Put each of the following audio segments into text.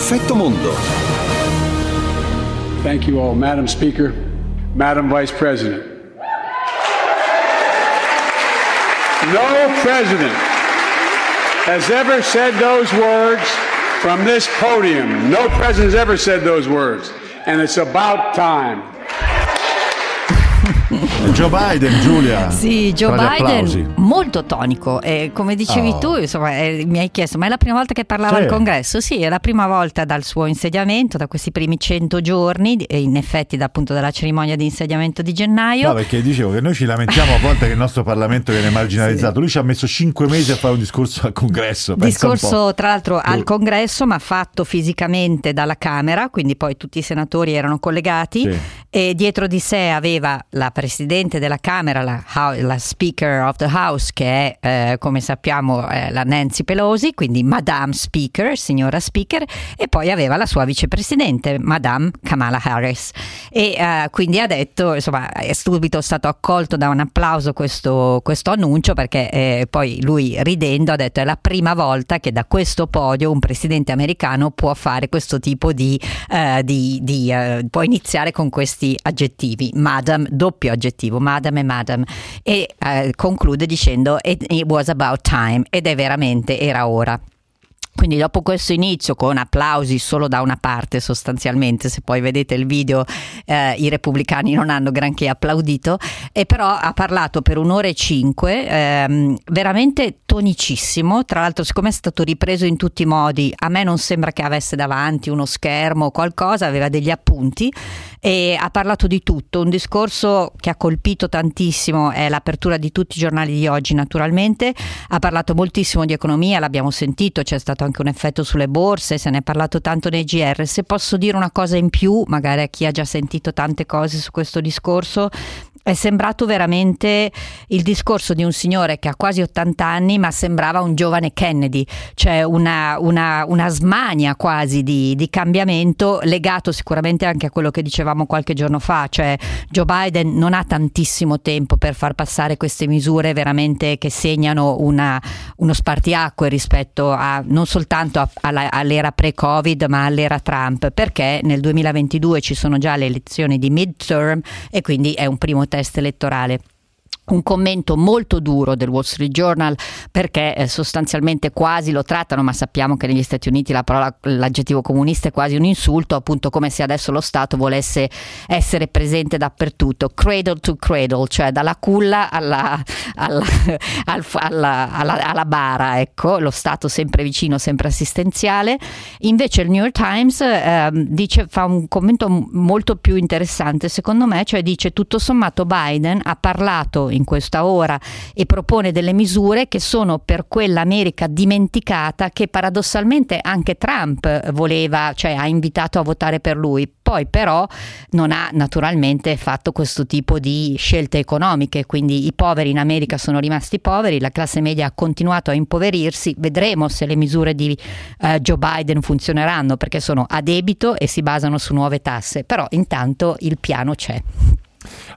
Effetto Mondo. Thank you all, Madam Speaker, Madam Vice President. No president has ever said those words from this podium. No president has ever said those words. And it's about time. Joe Biden, Giulia. Sì, Joe Biden molto tonico. E come dicevi Oh. tu, insomma, eh, mi hai chiesto, ma è la prima volta che parlava Sì. al congresso? Sì, è la prima volta dal suo insediamento, da questi primi 100 giorni, e in effetti da, appunto dalla cerimonia di insediamento di gennaio. No, perché dicevo che noi ci lamentiamo a volte che il nostro Parlamento viene marginalizzato. Lui ci ha messo cinque mesi a fare un discorso al congresso. Discorso tra l'altro al congresso, ma fatto fisicamente dalla Camera, quindi poi tutti i senatori erano collegati Sì. E dietro di sé aveva la Presidente della Camera, la, la Speaker of the House, che è eh, come sappiamo eh, la Nancy Pelosi, quindi Madame Speaker, signora Speaker, e poi aveva la sua vicepresidente, Madame Kamala Harris. E eh, quindi ha detto, insomma, è subito stato accolto da un applauso questo, questo annuncio perché eh, poi lui ridendo ha detto è la prima volta che da questo podio un presidente americano può fare questo tipo di, eh, di- di, eh, può iniziare con questi aggettivi, madam, doppio aggettivo, madam e madam e eh, conclude dicendo it, it was about time ed è veramente era ora. Quindi dopo questo inizio con applausi solo da una parte sostanzialmente, se poi vedete il video eh, i repubblicani non hanno granché applaudito, e però ha parlato per un'ora e cinque, ehm, veramente tonicissimo, tra l'altro siccome è stato ripreso in tutti i modi, a me non sembra che avesse davanti uno schermo o qualcosa, aveva degli appunti e ha parlato di tutto, un discorso che ha colpito tantissimo è l'apertura di tutti i giornali di oggi naturalmente, ha parlato moltissimo di economia, l'abbiamo sentito, c'è stato anche un effetto sulle borse, se ne è parlato tanto nei GR, se posso dire una cosa in più, magari a chi ha già sentito tante cose su questo discorso, è sembrato veramente il discorso di un signore che ha quasi 80 anni ma sembrava un giovane Kennedy, cioè una, una- una smania quasi di, di cambiamento legato sicuramente anche a quello che dicevamo qualche giorno fa, cioè Joe Biden non ha tantissimo tempo per far passare queste misure veramente che segnano una- uno spartiacque rispetto a non soltanto a- alla- all'era pre-Covid ma all'era Trump, perché nel 2022 ci sono già le elezioni di midterm e quindi è un primo test elettorale un commento molto duro del Wall Street Journal perché eh, sostanzialmente quasi lo trattano, ma sappiamo che negli Stati Uniti la parola, l'aggettivo comunista è quasi un insulto, appunto come se adesso lo Stato volesse essere presente dappertutto, cradle to cradle, cioè dalla culla alla, alla, al- alla- alla- bara, ecco, lo Stato sempre vicino, sempre assistenziale. Invece il New York Times ehm, dice, fa un commento molto più interessante secondo me, cioè dice tutto sommato Biden ha parlato questa ora e propone delle misure che sono per quell'America dimenticata che paradossalmente anche Trump voleva, cioè ha invitato a votare per lui. Poi però non ha naturalmente fatto questo tipo di scelte economiche, quindi i poveri in America sono rimasti poveri, la classe media ha continuato a impoverirsi, vedremo se le misure di eh, Joe Biden funzioneranno perché sono a debito e si basano su nuove tasse, però intanto il piano c'è.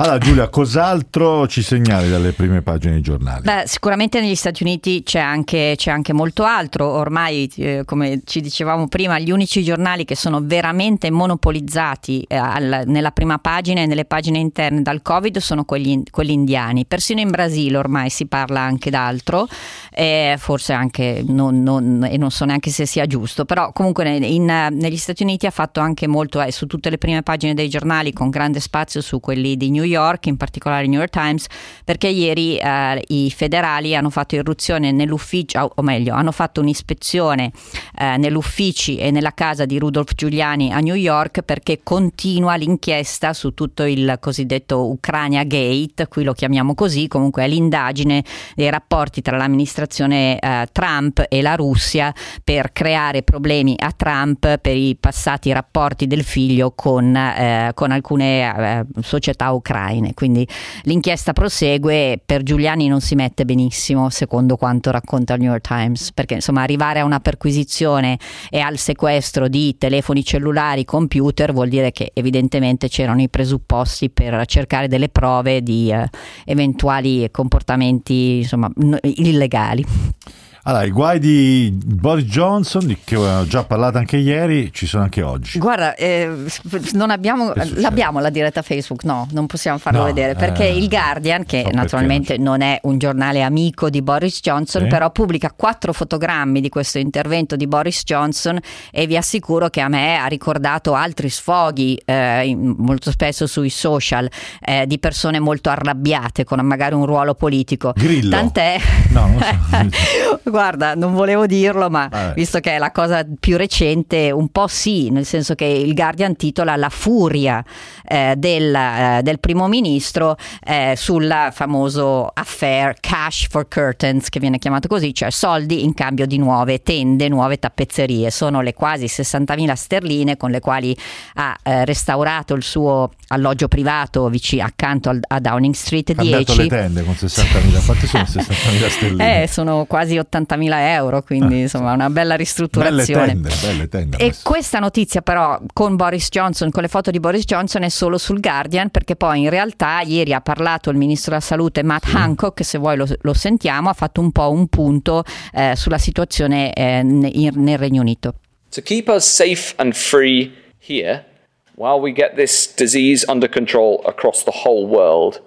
Allora, Giulia, cos'altro ci segnali dalle prime pagine dei giornali? Beh, sicuramente negli Stati Uniti c'è anche, c'è anche molto altro. Ormai, eh, come ci dicevamo prima, gli unici giornali che sono veramente monopolizzati eh, al- nella prima pagina e nelle pagine interne dal Covid sono quelli, quelli indiani. Persino in Brasile ormai si parla anche d'altro, eh, forse anche non, non- e non so neanche se sia giusto, però comunque in, eh, negli Stati Uniti ha fatto anche molto eh, su tutte le prime pagine dei giornali con grande spazio su quelli di New York, in particolare New York Times, perché ieri eh, i federali hanno fatto irruzione nell'ufficio, o meglio, hanno fatto un'ispezione eh, negli uffici e nella casa di Rudolph Giuliani a New York perché continua l'inchiesta su tutto il cosiddetto Ucraina Gate, qui lo chiamiamo così, comunque è l'indagine dei rapporti tra l'amministrazione eh, Trump e la Russia per creare problemi a Trump per i passati rapporti del figlio con, eh, con alcune eh, società ucraine. Quindi l'inchiesta prosegue, per Giuliani non si mette benissimo, secondo quanto racconta il New York Times, perché insomma arrivare a una perquisizione e al sequestro di telefoni cellulari, computer, vuol dire che evidentemente c'erano i presupposti per cercare delle prove di eh, eventuali comportamenti insomma, n- illegali. Allora, i guai di Boris Johnson, di che ho già parlato anche ieri, ci sono anche oggi. Guarda, eh, non abbiamo, l'abbiamo la diretta Facebook? No, non possiamo farlo no, vedere perché eh, il Guardian, che no, naturalmente non, non, è un giornale amico di Boris Johnson, sì. però pubblica quattro fotogrammi di questo intervento di Boris Johnson e vi assicuro che a me ha ricordato altri sfoghi, eh, molto spesso sui social, eh, di persone molto arrabbiate con magari un ruolo politico. Grillo. Tant'è. No, non so. Guarda, non volevo dirlo, ma Vabbè. visto che è la cosa più recente, un po' sì, nel senso che il Guardian titola La furia eh, del, eh, del, primo ministro eh, sul famoso affair Cash for Curtains, che viene chiamato così, cioè soldi in cambio di nuove tende, nuove tappezzerie. Sono le quasi 60.000 sterline con le quali ha eh, restaurato il suo alloggio privato vicino accanto al, a Downing Street 10. le tende con 60.000, quante sono 60.000 sterline? Eh, sono quasi 80.000 euro, quindi ah, insomma una bella ristrutturazione. Belle tende, belle tende. E questa notizia però con Boris Johnson, con le foto di Boris Johnson è solo sul Guardian perché poi in realtà ieri ha parlato il ministro della salute Matt sì. Hancock, se vuoi lo, lo, sentiamo, ha fatto un po' un punto eh, sulla situazione eh, in, nel Regno Unito. To keep us safe and free here while we get this disease under control across the whole world,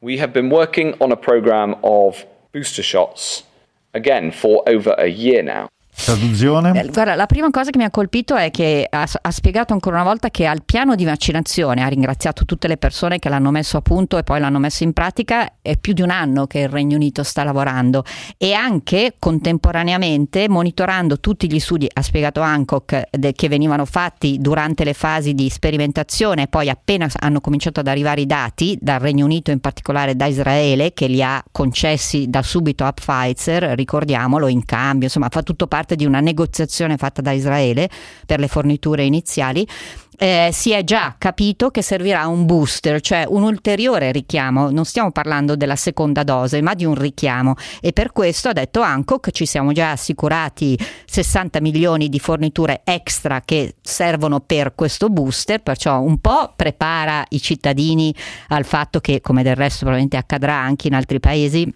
we have been working on a program of booster shots again for over a year now. Traduzione? Eh, guarda, la prima cosa che mi ha colpito è che ha, ha, spiegato ancora una volta che al piano di vaccinazione ha ringraziato tutte le persone che l'hanno messo a punto e poi l'hanno messo in pratica. È più di un anno che il Regno Unito sta lavorando e anche contemporaneamente monitorando tutti gli studi, ha spiegato Hancock, de, che venivano fatti durante le fasi di sperimentazione. Poi appena hanno cominciato ad arrivare i dati dal Regno Unito, in particolare da Israele, che li ha concessi da subito a Pfizer, ricordiamolo, in cambio, insomma, fa tutto parte parte di una negoziazione fatta da Israele per le forniture iniziali, eh, si è già capito che servirà un booster, cioè un ulteriore richiamo. Non stiamo parlando della seconda dose, ma di un richiamo. E per questo ha detto Hancock ci siamo già assicurati 60 milioni di forniture extra che servono per questo booster, perciò un po' prepara i cittadini al fatto che, come del resto probabilmente accadrà anche in altri paesi,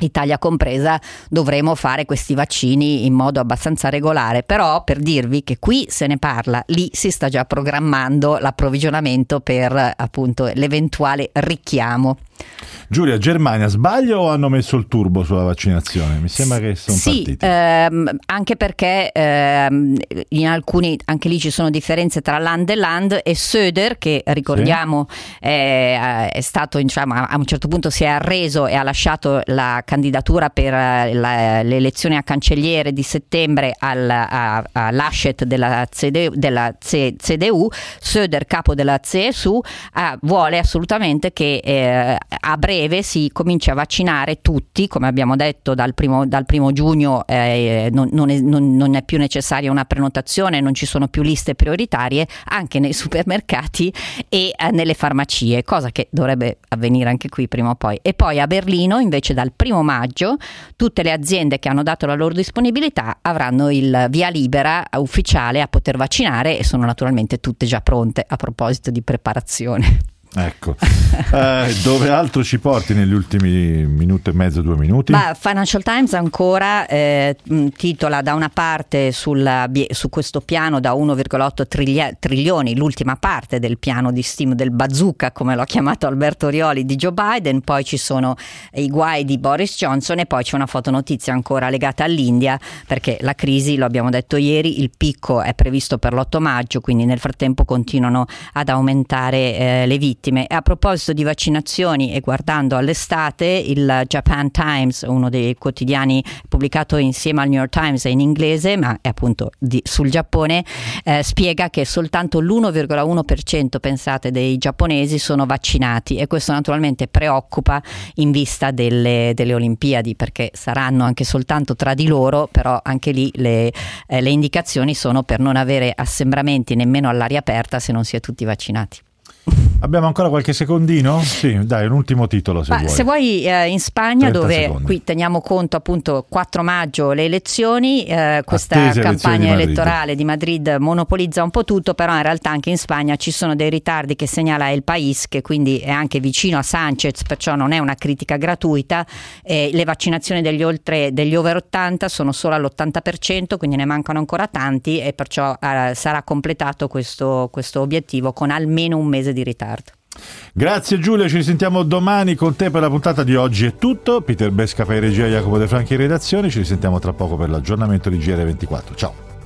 Italia compresa, dovremo fare questi vaccini in modo abbastanza regolare, però per dirvi che qui se ne parla, lì si sta già programmando l'approvvigionamento per appunto l'eventuale richiamo. Giulia, Germania, sbaglio o hanno messo il turbo sulla vaccinazione? Mi sembra che sono sì, partiti. Ehm, anche perché ehm, in alcuni, anche lì ci sono differenze tra land e land e Söder, che ricordiamo sì. è, è, stato, diciamo, a un certo punto si è arreso e ha lasciato la candidatura per eh, la, le elezioni a cancelliere di settembre al, a, a Laschet della, CDU, della CDU, Söder, capo della CSU, eh, vuole assolutamente che eh, a breve si comincia a vaccinare tutti, come abbiamo detto dal primo, dal primo giugno eh, non, non, è, non, non, è, più necessaria una prenotazione, non ci sono più liste prioritarie anche nei supermercati e eh, nelle farmacie, cosa che dovrebbe avvenire anche qui prima o poi. E poi a Berlino invece dal primo maggio tutte le aziende che hanno dato la loro disponibilità avranno il via libera ufficiale a poter vaccinare e sono naturalmente tutte già pronte a proposito di preparazione. Ecco, eh, dove altro ci porti negli ultimi minuto e mezzo, due minuti? Ma Financial Times ancora eh, titola da una parte sulla, su questo piano da 1,8 triglia, trilioni, l'ultima parte del piano di stimolo del bazooka, come l'ha chiamato Alberto Rioli, di Joe Biden, poi ci sono i guai di Boris Johnson e poi c'è una fotonotizia ancora legata all'India, perché la crisi, lo abbiamo detto ieri, il picco è previsto per l'8 maggio, quindi nel frattempo continuano ad aumentare eh, le vittime vittime. E a proposito di vaccinazioni e guardando all'estate, il Japan Times, uno dei quotidiani pubblicato insieme al New York Times in inglese, ma è appunto di, sul Giappone, eh, spiega che soltanto l'1,1% pensate dei giapponesi sono vaccinati e questo naturalmente preoccupa in vista delle, delle Olimpiadi perché saranno anche soltanto tra di loro, però anche lì le, eh, le indicazioni sono per non avere assembramenti nemmeno all'aria aperta se non si è tutti vaccinati. Abbiamo ancora qualche secondino? Sì, dai, un ultimo titolo se Ma vuoi. se vuoi eh, in Spagna 30 dove secondi. qui teniamo conto appunto 4 maggio le elezioni, eh, questa Attese elezioni campagna di elettorale di Madrid monopolizza un po' tutto, però in realtà anche in Spagna ci sono dei ritardi che segnala El País che quindi è anche vicino a Sanchez, perciò non è una critica gratuita. Eh, le vaccinazioni degli, oltre, degli over 80 sono solo all'80%, quindi ne mancano ancora tanti e perciò eh, sarà completato questo, questo obiettivo con almeno un mese di ritardo. Grazie Giulia, ci risentiamo domani con te per la puntata di oggi è tutto. Peter Besca per regia, Jacopo De Franchi in redazione, ci risentiamo tra poco per l'aggiornamento di GR24. Ciao.